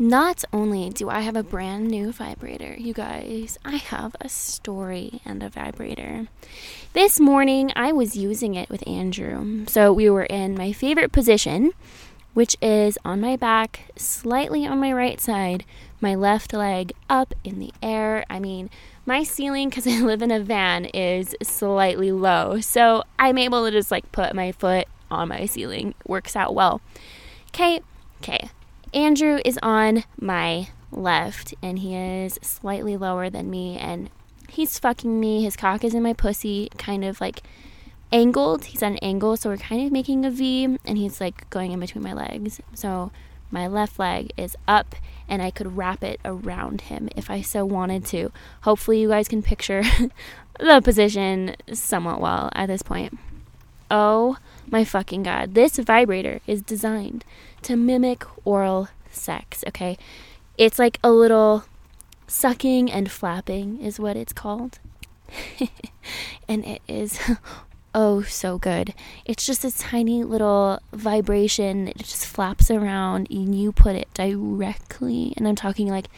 Not only do I have a brand new vibrator, you guys, I have a story and a vibrator. This morning I was using it with Andrew. So we were in my favorite position, which is on my back, slightly on my right side, my left leg up in the air. I mean, my ceiling, because I live in a van, is slightly low. So I'm able to just like put my foot on my ceiling. Works out well. Okay, okay. Andrew is on my left and he is slightly lower than me and he's fucking me. His cock is in my pussy, kind of like angled. He's at an angle, so we're kind of making a V and he's like going in between my legs. So my left leg is up and I could wrap it around him if I so wanted to. Hopefully, you guys can picture the position somewhat well at this point. Oh my fucking god. This vibrator is designed to mimic oral sex, okay? It's like a little sucking and flapping, is what it's called. and it is oh so good. It's just a tiny little vibration. It just flaps around and you put it directly, and I'm talking like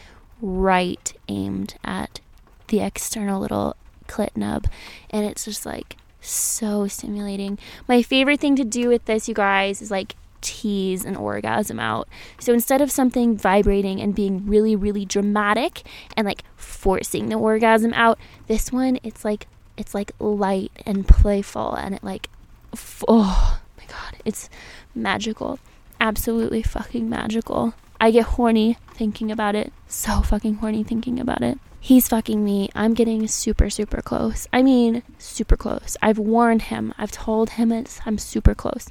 right aimed at the external little clit nub. And it's just like so stimulating. My favorite thing to do with this, you guys, is like tease an orgasm out. So instead of something vibrating and being really, really dramatic and like forcing the orgasm out, this one it's like it's like light and playful and it like oh my god, it's magical. Absolutely fucking magical. I get horny thinking about it. So fucking horny thinking about it. He's fucking me. I'm getting super, super close. I mean, super close. I've warned him. I've told him it's, I'm super close.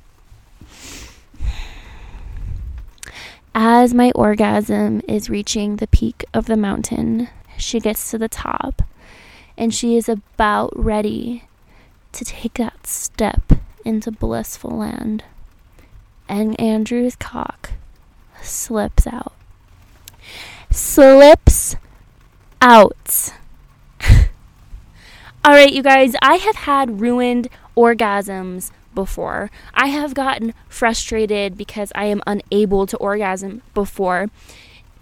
As my orgasm is reaching the peak of the mountain, she gets to the top and she is about ready to take that step into blissful land. And Andrew's cock slips out. Slips out. All right, you guys, I have had ruined orgasms before. I have gotten frustrated because I am unable to orgasm before.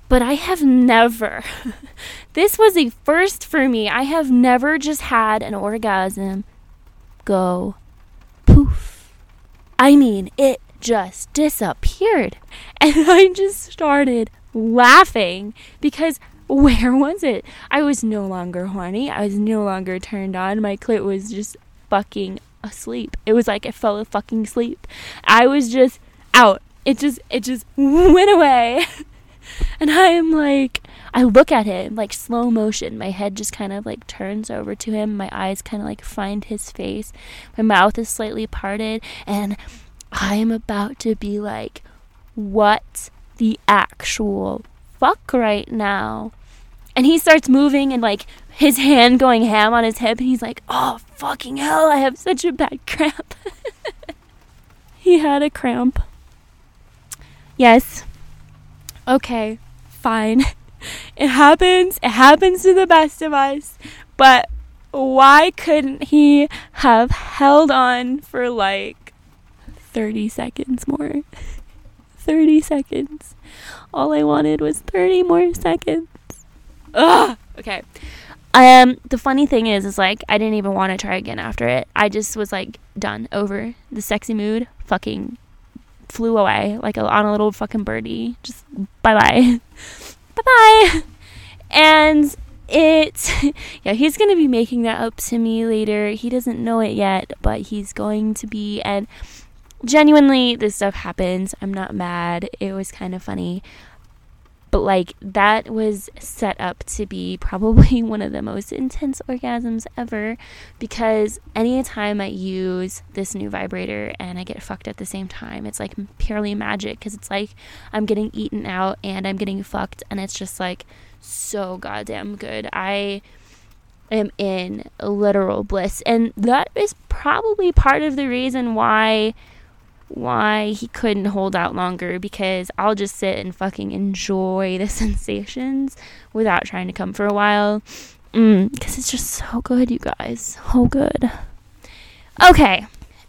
But I have never, this was a first for me. I have never just had an orgasm go poof. I mean, it just disappeared. And I just started laughing because where was it? I was no longer horny. I was no longer turned on. My clit was just fucking asleep. It was like I fell a fucking asleep. I was just out. It just it just went away. and I am like I look at him like slow motion. My head just kind of like turns over to him. My eyes kind of like find his face. My mouth is slightly parted and I am about to be like what the actual fuck right now? And he starts moving and like his hand going ham on his hip and he's like, "Oh, fucking hell, I have such a bad cramp." he had a cramp. Yes. Okay, fine. It happens. It happens to the best of us. But why couldn't he have held on for like 30 seconds more? 30 seconds. All I wanted was 30 more seconds. Ugh. Okay. Um, the funny thing is, is like I didn't even want to try again after it. I just was like done, over. The sexy mood fucking flew away like a, on a little fucking birdie. Just bye bye, bye bye. And it, yeah, he's gonna be making that up to me later. He doesn't know it yet, but he's going to be. And genuinely, this stuff happens. I'm not mad. It was kind of funny but like that was set up to be probably one of the most intense orgasms ever because anytime I use this new vibrator and I get fucked at the same time, it's like purely magic because it's like I'm getting eaten out and I'm getting fucked, and it's just like so goddamn good. I am in literal bliss, and that is probably part of the reason why why he couldn't hold out longer because I'll just sit and fucking enjoy the sensations without trying to come for a while. Because mm, it's just so good, you guys. So good. Okay.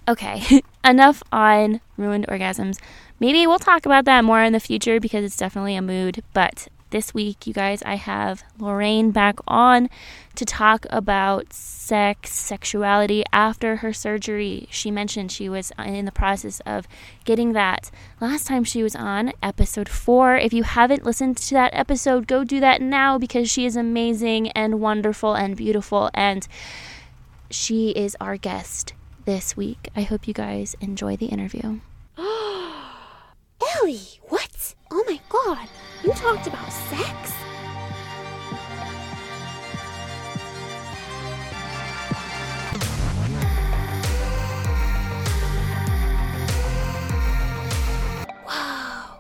Okay, enough on ruined orgasms. Maybe we'll talk about that more in the future because it's definitely a mood. But this week, you guys, I have Lorraine back on to talk about sex, sexuality after her surgery. She mentioned she was in the process of getting that last time she was on, episode four. If you haven't listened to that episode, go do that now because she is amazing and wonderful and beautiful. And she is our guest this week. I hope you guys enjoy the interview. Ellie, what? Oh my god, you talked about sex? Wow.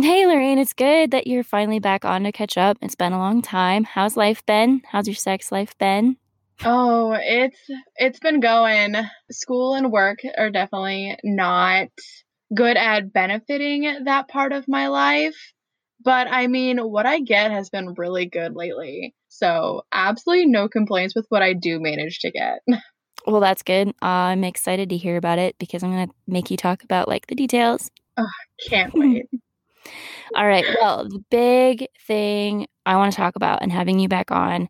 Hey, Lorraine, it's good that you're finally back on to catch up. It's been a long time. How's life been? How's your sex life been? Oh, it's it's been going. School and work are definitely not good at benefiting that part of my life. But I mean, what I get has been really good lately. So, absolutely no complaints with what I do manage to get. Well, that's good. Uh, I'm excited to hear about it because I'm going to make you talk about like the details. Oh, can't wait. All right. Well, the big thing I want to talk about and having you back on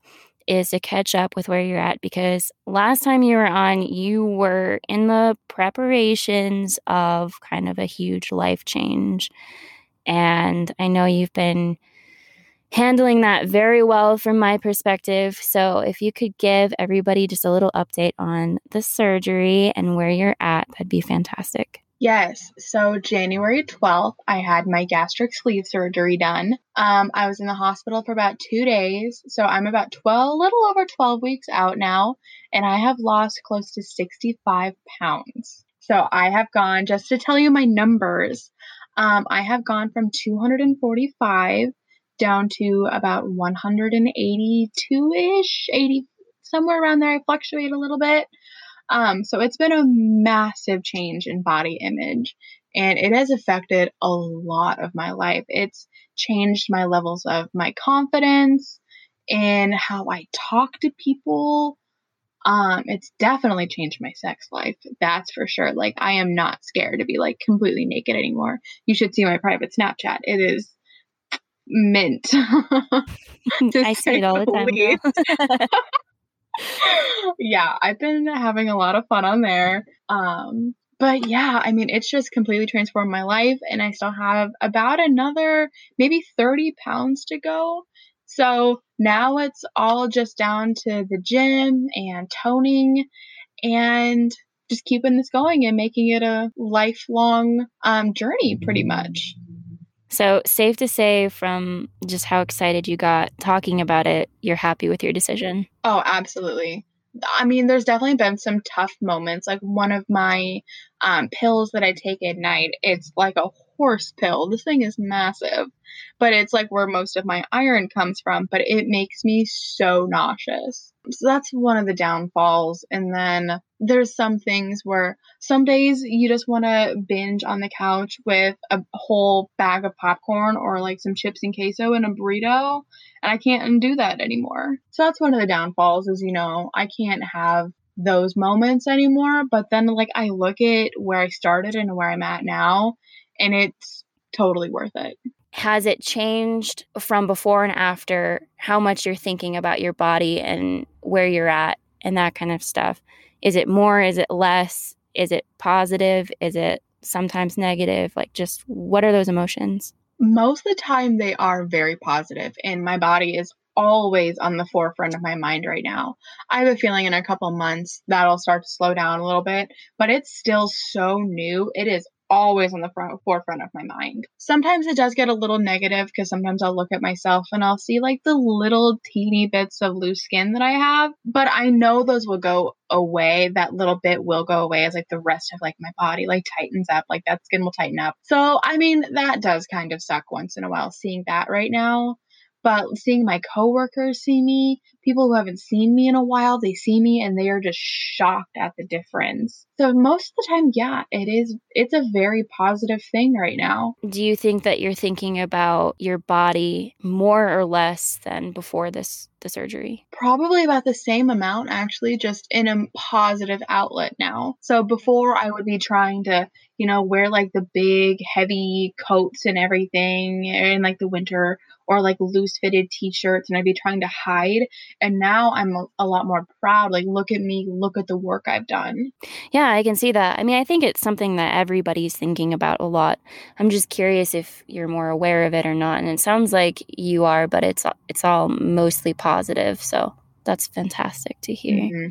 is to catch up with where you're at because last time you were on, you were in the preparations of kind of a huge life change. And I know you've been handling that very well from my perspective. So, if you could give everybody just a little update on the surgery and where you're at, that'd be fantastic. Yes. So January 12th, I had my gastric sleeve surgery done. Um, I was in the hospital for about two days. So I'm about 12, a little over 12 weeks out now, and I have lost close to 65 pounds. So I have gone, just to tell you my numbers, um, I have gone from 245 down to about 182 ish, 80, somewhere around there. I fluctuate a little bit. Um, so it's been a massive change in body image and it has affected a lot of my life. It's changed my levels of my confidence and how I talk to people. Um, it's definitely changed my sex life. That's for sure. Like I am not scared to be like completely naked anymore. You should see my private Snapchat. It is mint. I see it all the time. yeah, I've been having a lot of fun on there. Um, but yeah, I mean, it's just completely transformed my life, and I still have about another maybe 30 pounds to go. So now it's all just down to the gym and toning and just keeping this going and making it a lifelong um, journey, pretty much. So, safe to say from just how excited you got talking about it, you're happy with your decision. Oh, absolutely. I mean, there's definitely been some tough moments. Like one of my um, pills that I take at night, it's like a horse pill. This thing is massive, but it's like where most of my iron comes from, but it makes me so nauseous. So that's one of the downfalls. And then there's some things where some days you just want to binge on the couch with a whole bag of popcorn or like some chips and queso and a burrito. And I can't do that anymore. So that's one of the downfalls is, you know, I can't have those moments anymore. But then, like, I look at where I started and where I'm at now, and it's totally worth it. Has it changed from before and after how much you're thinking about your body and where you're at and that kind of stuff? Is it more? Is it less? Is it positive? Is it sometimes negative? Like, just what are those emotions? Most of the time, they are very positive, and my body is always on the forefront of my mind right now. I have a feeling in a couple months that'll start to slow down a little bit, but it's still so new. It is always on the front, forefront of my mind. Sometimes it does get a little negative because sometimes I'll look at myself and I'll see like the little teeny bits of loose skin that I have, but I know those will go away. That little bit will go away as like the rest of like my body like tightens up, like that skin will tighten up. So, I mean, that does kind of suck once in a while seeing that right now. But seeing my coworkers see me, people who haven't seen me in a while, they see me and they are just shocked at the difference. So most of the time, yeah, it is it's a very positive thing right now. Do you think that you're thinking about your body more or less than before this the surgery? Probably about the same amount actually, just in a positive outlet now. So before I would be trying to, you know, wear like the big heavy coats and everything in like the winter or like loose fitted t-shirts and I'd be trying to hide and now I'm a, a, lot more proud like look at me look at the work I've done. Yeah, I can see that. I mean, I think it's something that everybody's thinking about a lot. I'm just curious if you're more aware of it or not and it sounds like you are, but it's it's all mostly positive. So that's fantastic to hear. Mm-hmm.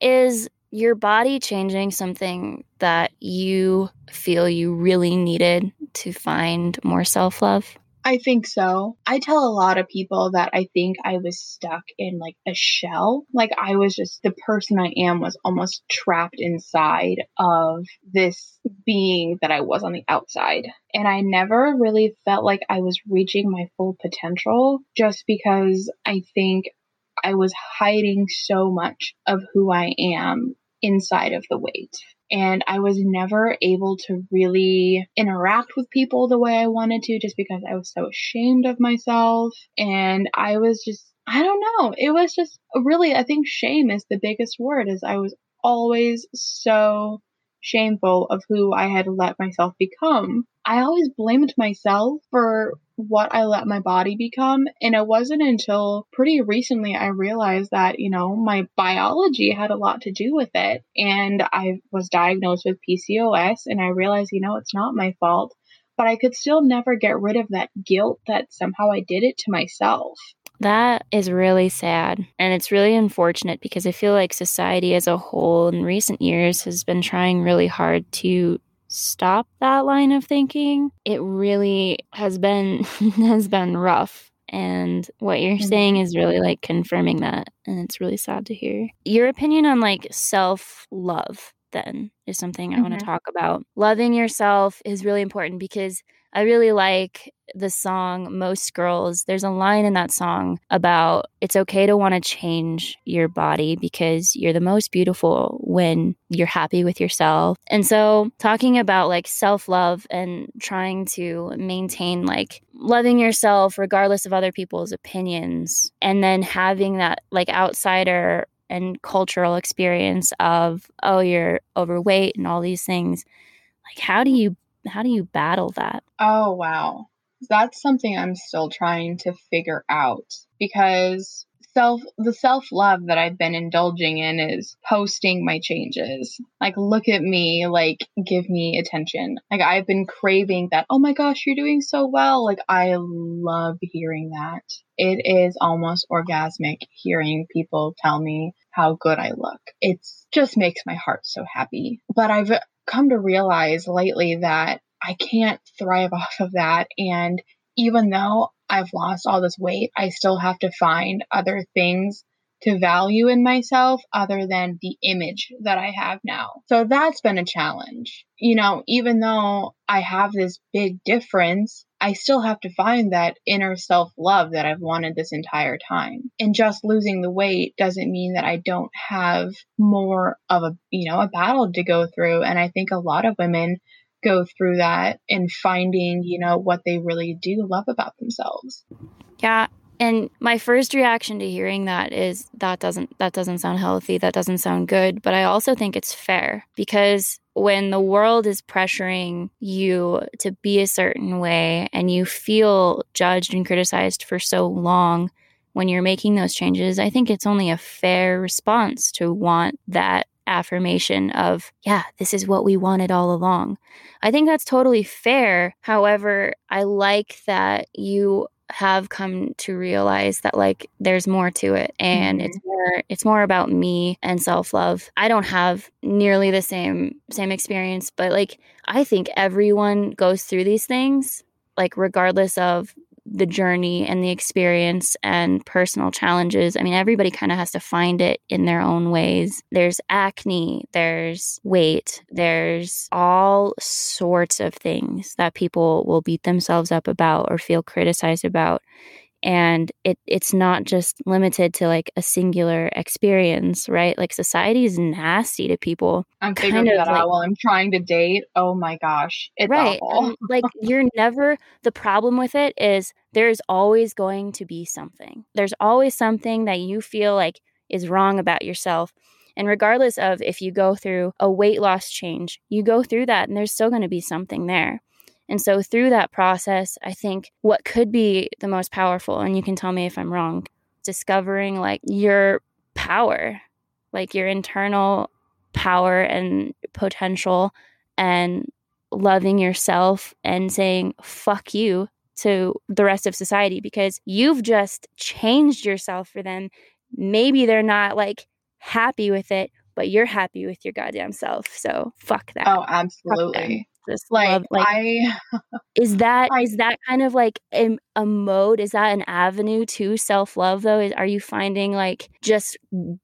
Is your body changing something that you feel you really needed to find more self love? I think so. I tell a lot of people that I think I was stuck in like a shell. Like I was just the person I am was almost trapped inside of this being that I was on the outside. And I never really felt like I was reaching my full potential just because I think I was hiding so much of who I am inside of the weight and I was never able to really interact with people the way I wanted to just because I was so ashamed of myself. And I was just, I don't know, it was just really, I think shame is the biggest word, is I was always so shameful of who I had let myself become. I always blamed myself for what I let my body become. And it wasn't until pretty recently I realized that, you know, my biology had a lot to do with it. And I was diagnosed with PCOS and I realized, you know, it's not my fault. But I could still never get rid of that guilt that somehow I did it to myself. That is really sad. And it's really unfortunate because I feel like society as a whole in recent years has been trying really hard to stop that line of thinking. It really has been has been rough. And what you're mm-hmm. saying is really like confirming that. And it's really sad to hear. Your opinion on like self love then is something I mm-hmm. want to talk about. Loving yourself is really important because I really like the song Most Girls. There's a line in that song about it's okay to want to change your body because you're the most beautiful when you're happy with yourself. And so, talking about like self love and trying to maintain like loving yourself regardless of other people's opinions, and then having that like outsider and cultural experience of, oh, you're overweight and all these things. Like, how do you how do you battle that? Oh, wow. That's something I'm still trying to figure out because self the self-love that I've been indulging in is posting my changes. Like look at me, like give me attention. Like I've been craving that. Oh my gosh, you're doing so well. Like I love hearing that. It is almost orgasmic hearing people tell me how good I look. It just makes my heart so happy. But I've come to realize lately that I can't thrive off of that. And even though I've lost all this weight, I still have to find other things to value in myself other than the image that I have now. So that's been a challenge. You know, even though I have this big difference, I still have to find that inner self love that I've wanted this entire time. And just losing the weight doesn't mean that I don't have more of a, you know, a battle to go through. And I think a lot of women go through that and finding, you know, what they really do love about themselves. Yeah, and my first reaction to hearing that is that doesn't that doesn't sound healthy, that doesn't sound good, but I also think it's fair because when the world is pressuring you to be a certain way and you feel judged and criticized for so long when you're making those changes, I think it's only a fair response to want that affirmation of, yeah, this is what we wanted all along. I think that's totally fair. However, I like that you have come to realize that like there's more to it and mm-hmm. it's more it's more about me and self-love. I don't have nearly the same same experience, but like I think everyone goes through these things like regardless of the journey and the experience and personal challenges. I mean, everybody kind of has to find it in their own ways. There's acne, there's weight, there's all sorts of things that people will beat themselves up about or feel criticized about. And it it's not just limited to like a singular experience right like society is nasty to people I'm figuring that like- out while I'm trying to date. Oh my gosh. It's right awful. and, like you're never the problem with it is there's always going to be something there's always something that you feel like is wrong about yourself and regardless of if you go through a weight loss change you go through that and there's still going to be something there and so through that process i think what could be the most powerful and you can tell me if i'm wrong discovering like your power like your internal power and potential and loving yourself and saying fuck you to the rest of society because you've just changed yourself for them. Maybe they're not like happy with it, but you're happy with your goddamn self. So fuck that. oh, absolutely. Just Like, love, like I is that I- is that kind of like a, a mode? Is that an avenue to self love though? Is, are you finding like just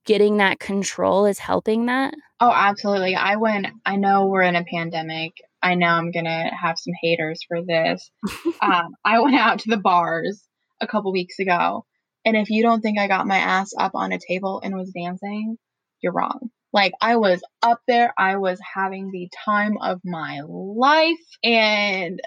getting that control is helping that? Oh, absolutely. I went, I know we're in a pandemic. I know I'm going to have some haters for this. um, I went out to the bars a couple weeks ago. And if you don't think I got my ass up on a table and was dancing, you're wrong. Like, I was up there, I was having the time of my life. And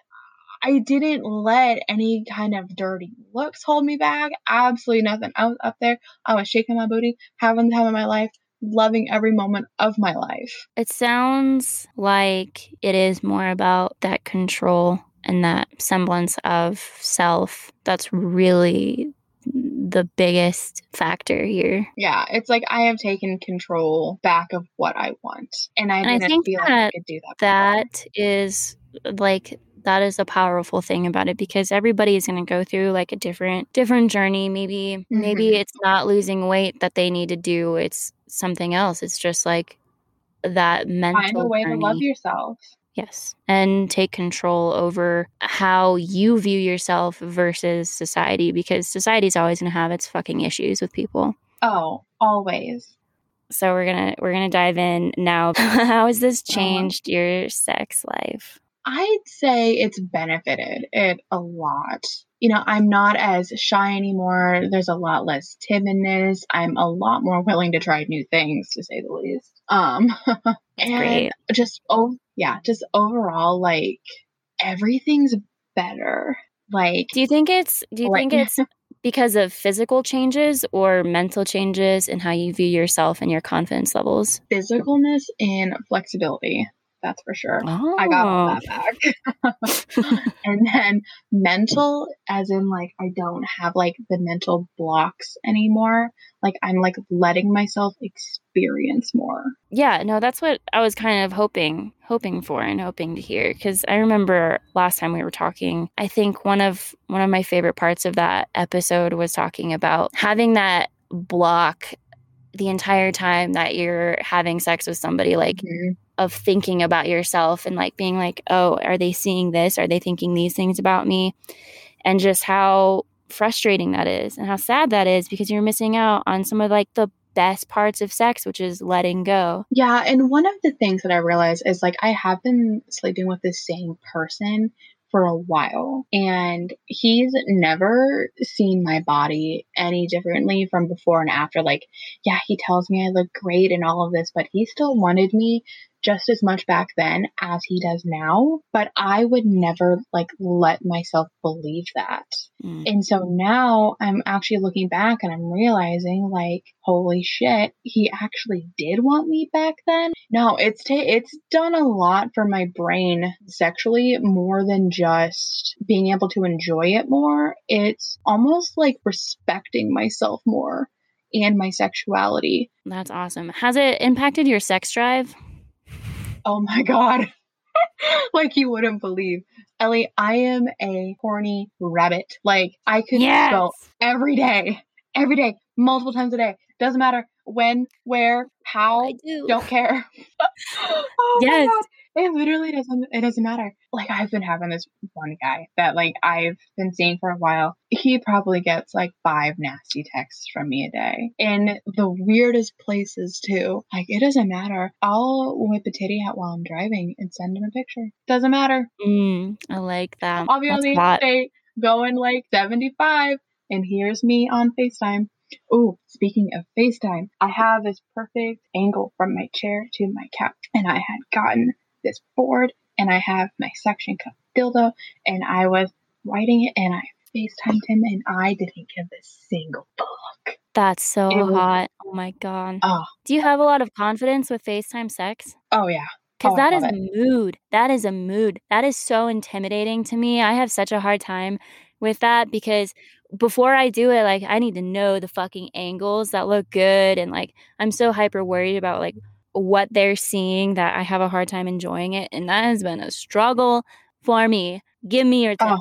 I didn't let any kind of dirty looks hold me back. Absolutely nothing. I was up there, I was shaking my booty, having the time of my life, loving every moment of my life. It sounds like it is more about that control and that semblance of self that's really the biggest factor here. Yeah, it's like I have taken control back of what I want. And I And didn't think feel like I could do that. That is like that is a powerful thing about it because everybody is going to go through like a different different journey maybe maybe Mhm. it's not losing weight that they need to do it's something else it's just like that mental Find a way journey. to love yourself. Yes. And take control over how you view yourself versus society because society's always going to have its fucking issues with people. Oh, always. So we're going to we're going to dive in now. how has this Uh-huh. changed your sex life? I'd say it's benefited it a lot. You know, I'm not as shy anymore. There's a lot less timidness. I'm a lot more willing to try new things, to say the least. Um, and great. just oh yeah, just overall, like everything's better. Like Do you think it's do you Like- think it's because of physical changes or mental changes in how you view yourself and your confidence levels? physicalness and flexibility. That's for sure. Oh. I got all that back. and then mental, as in like I don't have like the mental blocks anymore. Like I'm like letting myself experience more. Yeah, no, that's what I was kind of hoping hoping for and hoping to hear cuz I remember last time we were talking, I think one of one of my favorite parts of that episode was talking about having that block the entire time that you're having sex with somebody like Mhm. Of thinking about yourself and like being like, "Oh, are they seeing this? Are they thinking these things about me?" And just how frustrating that is and how sad that is because you're missing out on some of like the best parts of sex, which is letting go. Yeah, and one of the things that I realized is like I have been sleeping with the same person for a while and he's never seen my body any differently from before and after like yeah he tells me i look great and all of this but he still wanted me just as much back then as he does now but i would never like let myself believe that Mm. and so now I'm actually looking back and I'm realizing like, holy shit, he actually did want me back then. No, it's ta- it's done a lot for my brain sexually more than just being able to enjoy it more. It's almost like respecting myself more and my sexuality. That's awesome. Has it impacted your sex drive? Oh my god. like you wouldn't believe. Ellie, I am a horny rabbit. Like I could go every day, every day, multiple times a day. Doesn't matter when, where, how. I do. Don't care. oh Yes. It literally doesn't. It doesn't matter. Like I've been having this one guy that like I've been seeing for a while. He probably gets like five nasty texts from me a day, in the weirdest places too. Like it doesn't matter. I'll whip a titty out while I'm driving and send him a picture. Doesn't matter. Mm, I like that. I'll be on That's hot. interstate going like 75 and here's me on FaceTime. Oh, speaking of FaceTime, I have this perfect angle from my chair to my couch, and I had gotten this board, and I have my suction cup dildo, and I was writing it, and I FaceTimed him, and I didn't give a single fuck. That's so was- hot. Oh my god. Oh, Do you have a lot of confidence with FaceTime sex? oh yeah. Oh, because Oh, that is love a mood. That is a mood. That is so intimidating to me. I have such a hard time with that because before I do it, like I need to know the fucking angles that look good. And like I'm so hyper worried about like what they're seeing that I have a hard time enjoying it. And that has been a struggle for me. Give me your Oh.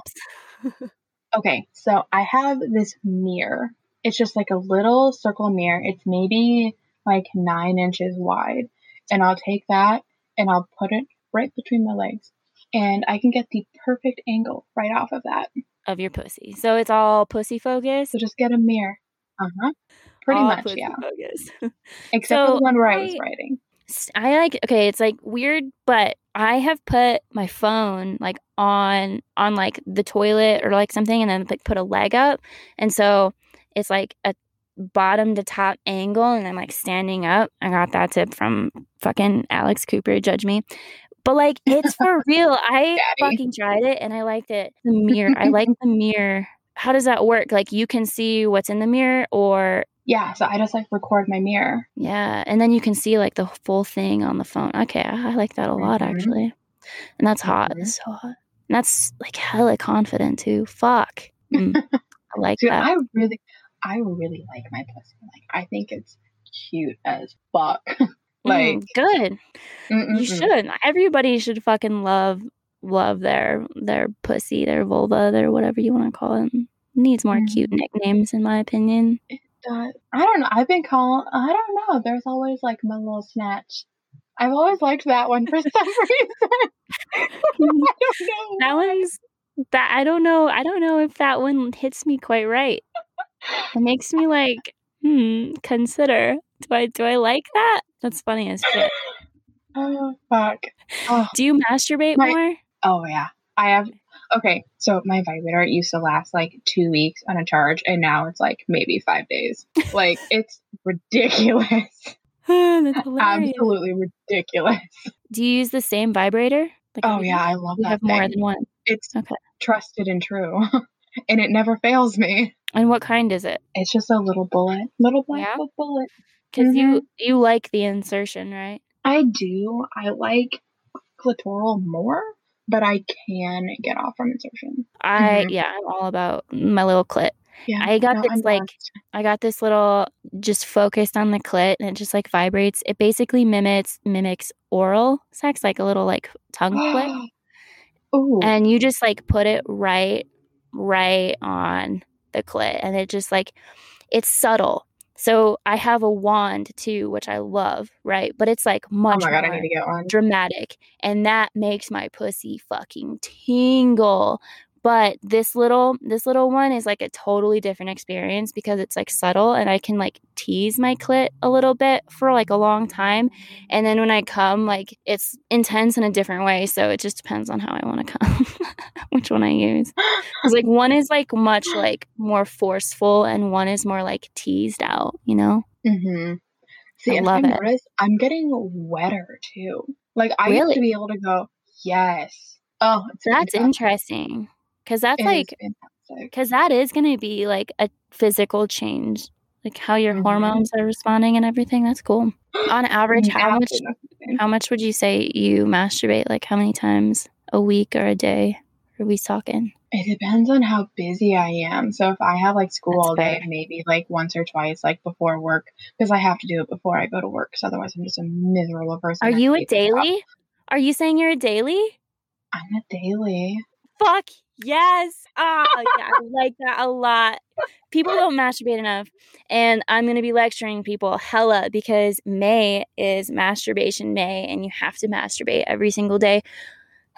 tips. Okay, so I have this mirror. It's just like a little circle mirror. It's maybe like nine inches wide. And I'll take that and I'll put it right between my legs. And I can get the perfect angle right off of that. of your pussy. So it's all pussy focused. So just get a mirror. Uh huh. Pretty All much, yeah. Except for So the one where I was writing. I like okay, it's like weird, but I have put my phone like on on like the toilet or like something and then like put a leg up. And so it's like a bottom to top angle and I'm like standing up. I got that tip from fucking Alex Cooper, judge me. But like it's for real. I Daddy. fucking tried it and I liked it. The mirror. I like the mirror. How does that work? Like you can see what's in the mirror or Yeah, so I just like record my mirror. yeah, and then you can see like the full thing on the phone. Okay, I, I like that a lot Mhm. actually, and that's hot. Mhm. It's so hot. And that's like hella confident too. Fuck, Mm, I like Dude, that. I really, I really like my pussy. Like, I think it's cute as fuck. like, Mm, good. mm-mm-mm. You should. Everybody should fucking love love their their pussy, their vulva, their whatever you want to call it. Needs more cute Mhm. nicknames, in my opinion. Uh, I don't know. I've been calling. I don't know. There's always like my little snatch. I've always liked that one for some reason. I don't know. That one's that I don't know. I don't know if that one hits me quite right. It makes me like, hmm, consider. Do I do I like that? That's funny as shit. Oh fuck. Oh, Do you masturbate My- more? oh yeah. I have. Okay, so my vibrator used to last like two weeks on a charge, and now it's like maybe five days. Like it's ridiculous. Absolutely ridiculous. Do you use the same vibrator? Like Oh yeah. I love You that have more than one. It's Okay. trusted and true, and it never fails me. And what kind is it? It's just a little bullet, little black Yeah? bullet. Because you Mm-hmm. you like the insertion, right? I do. I like clitoral more, but I can get off from insertion. I Mhm. yeah, I'm all about my little clit. Yeah, I got no, this I'm like. I got this little just focused on the clit and it just like vibrates. It basically mimics mimics oral sex, like a little like tongue flick. Ooh, And you just like put it right right on the clit and it just like it's subtle. So I have a wand too, which I love, right? But it's like oh much my god, I more need to get one. dramatic and that makes my pussy fucking tingle but this little this little one is like a totally different experience because it's like subtle and i can like tease my clit a little bit for like a long time. And then when i come like it's intense in a different way. So it just depends on how i want to come which one i use. 'Cause, like one is like much like more forceful and one is more like teased out you know? Hmm See, I love I it. Noticed, I'm getting wetter too. Like I used to be able to go, yes. Oh, that's interesting because that's It like because that is going to be like a physical change like how your Mhm. hormones are responding and everything that's cool on average how much how much would you say you masturbate like how many times a week or a day are we talking It depends on how busy I am. So if I have like school That's all day, fair. maybe like once or twice, like before work, because I have to do it before I go to work. Because otherwise, I'm just a miserable person. are you a sleeps a lot. daily are you saying you're a daily I'm a daily. fuck yes ah yeah, i like that a lot people don't masturbate enough and i'm going to be lecturing people hella because may is masturbation may and you have to masturbate every single day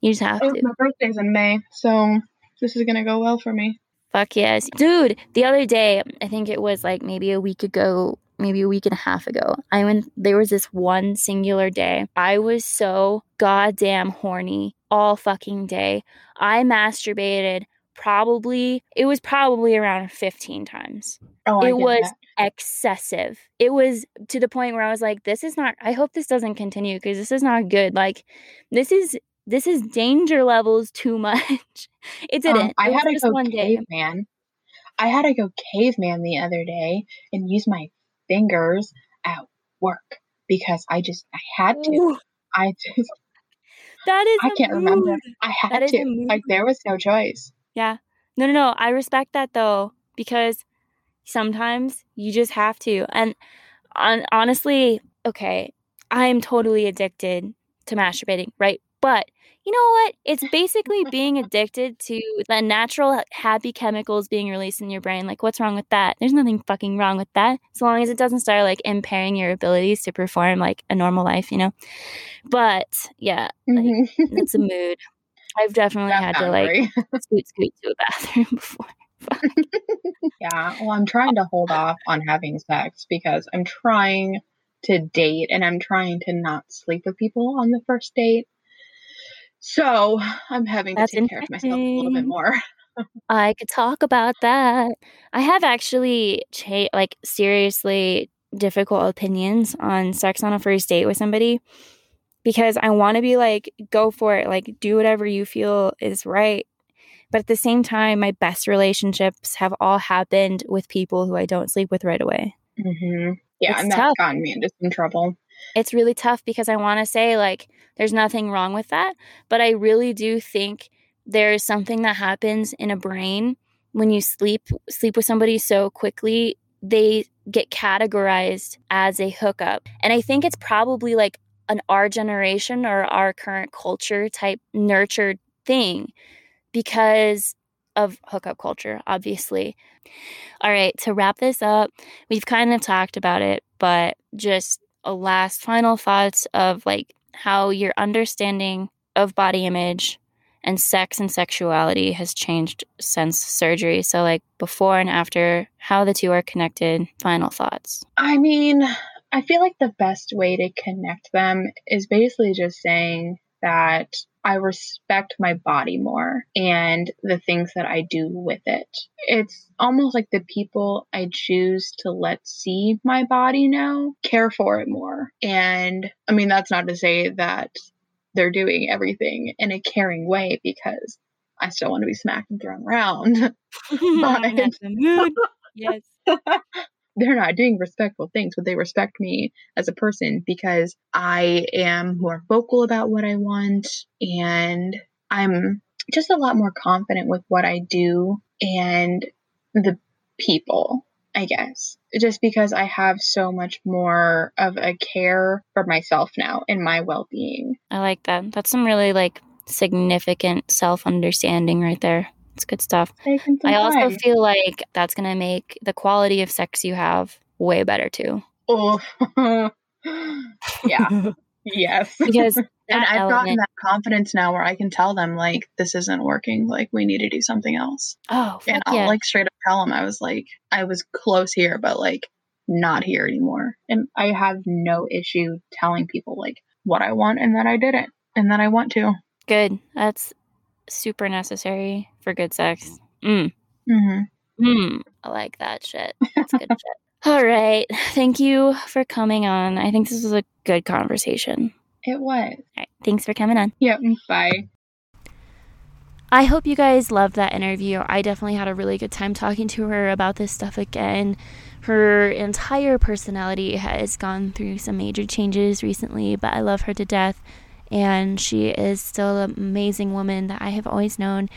you just have Oh, to my birthday's in May, so this is gonna go well for me. Fuck yes. Dude, the other day, I think it was like maybe a week ago, maybe a week and a half ago, I went, there was this one singular day. I was so goddamn horny all fucking day. I masturbated probably it was probably around 15 times. Oh, it was that. excessive. It was to the point where I was like, this is not I hope this doesn't continue because this is not good. Like this is this is danger levels too much. it didn't. Um, I it had to just go one day. caveman. I had to go caveman the other day and use my fingers at work because I just I had to. Ooh, I just that is I can't remember. I had a to. Like there was no choice. Yeah. No, no, no. I respect that though because sometimes you just have to. And on, honestly, okay, I'm totally addicted to masturbating, right? But you know what? It's basically being addicted to the natural happy chemicals being released in your brain. Like, what's wrong with that? There's nothing fucking wrong with that. As long as it doesn't start like impairing your abilities to perform like a normal life, you know? But yeah, like, Mhm. it's a mood. I've definitely That had to like scoot scoot to a bathroom before. Yeah, well, I'm trying to hold off on having sex because I'm trying to date and I'm trying to not sleep with people on the first date. So I'm having to take care of myself a little bit more. I could talk about that. I have actually cha- like seriously difficult opinions on sex on a first date with somebody because I want to be like go for it, like do whatever you feel is right. But at the same time, my best relationships have all happened with people who I don't sleep with right away. hmm Yeah, It's and that's tough. gotten me into some trouble. It's really tough because I want to say like there's nothing wrong with that, but I really do think there is something that happens in a brain when you sleep sleep with somebody so quickly, they get categorized as a hookup. And I think it's probably like an our generation or our current culture type nurtured thing because of hookup culture, obviously. All right, to wrap this up, we've kind of talked about it, but just last final thoughts of like how your understanding of body image and sex and sexuality has changed since surgery. So, like before and after, how the two are connected. Final thoughts. I mean, I feel like the best way to connect them is basically just saying that I respect my body more and the things that I do with it. It's almost like the people I choose to let see my body now care for it more. And I mean, that's not to say that they're doing everything in a caring way because I still want to be smacked and thrown around. Mood. Yes. they're not doing respectful things, but they respect me as a person because I am more vocal about what I want and I'm just a lot more confident with what I do and the people, I guess. Just because I have so much more of a care for myself now and my well being. I like that. That's some really like significant self understanding right there. It's good stuff. I also feel like that's going to make the quality of sex you have way better too. Oh, yeah, yes. Because and I've gotten that confidence now where I can tell them like this isn't working. Like we need to do something else. oh, And fuck I'll yeah. like straight up tell them I was like I was close here, but like not here anymore. And I have no issue telling people like what I want and that I didn't and that I want to. good. That's super necessary for good sex. Mm. Mm-hmm. Mm. I like that shit. That's good shit. All right. Thank you for coming on. I think this was a good conversation. It was. All right. Thanks for coming on. Yep. Bye. I hope you guys loved that interview. I definitely had a really good time talking to her about this stuff again. Her entire personality has gone through some major changes recently, but I love her to death. And she is still an amazing woman that I have always known.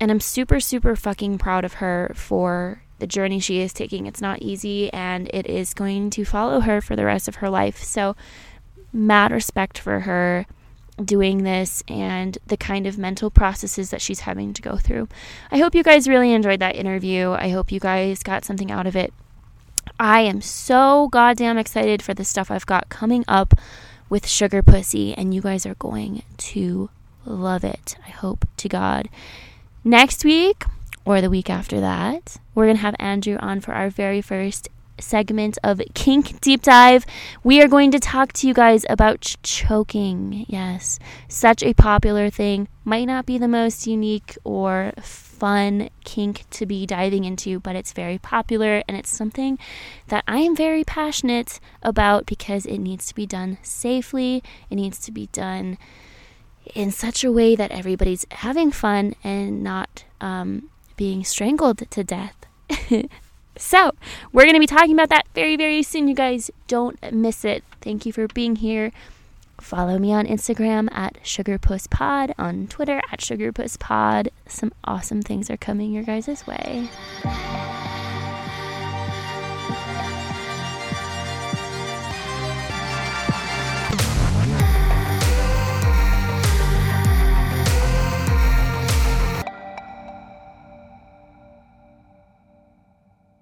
And I'm super, super fucking proud of her for the journey she is taking. It's not easy and it is going to follow her for the rest of her life. So, mad respect for her doing this and the kind of mental processes that she's having to go through. I hope you guys really enjoyed that interview. I hope you guys got something out of it. I am so goddamn excited for the stuff I've got coming up with Sugar Pussy, and you guys are going to love it. I hope to God. Next week, or the week after that, we're going to have Andrew on for our very first segment of Kink Deep Dive, we are going to talk to you guys about ch- choking. Yes, such a popular thing. Might not be the most unique or fun kink to be diving into, but it's very popular and it's something that I am very passionate about because it needs to be done safely. It needs to be done in such a way that everybody's having fun and not um, being strangled to death. so, we're going to be talking about that very, very soon, you guys. Don't miss it. Thank you for being here. Follow me on Instagram at SugarPussPod, on Twitter at SugarPussPod. Some awesome things are coming your guys' way.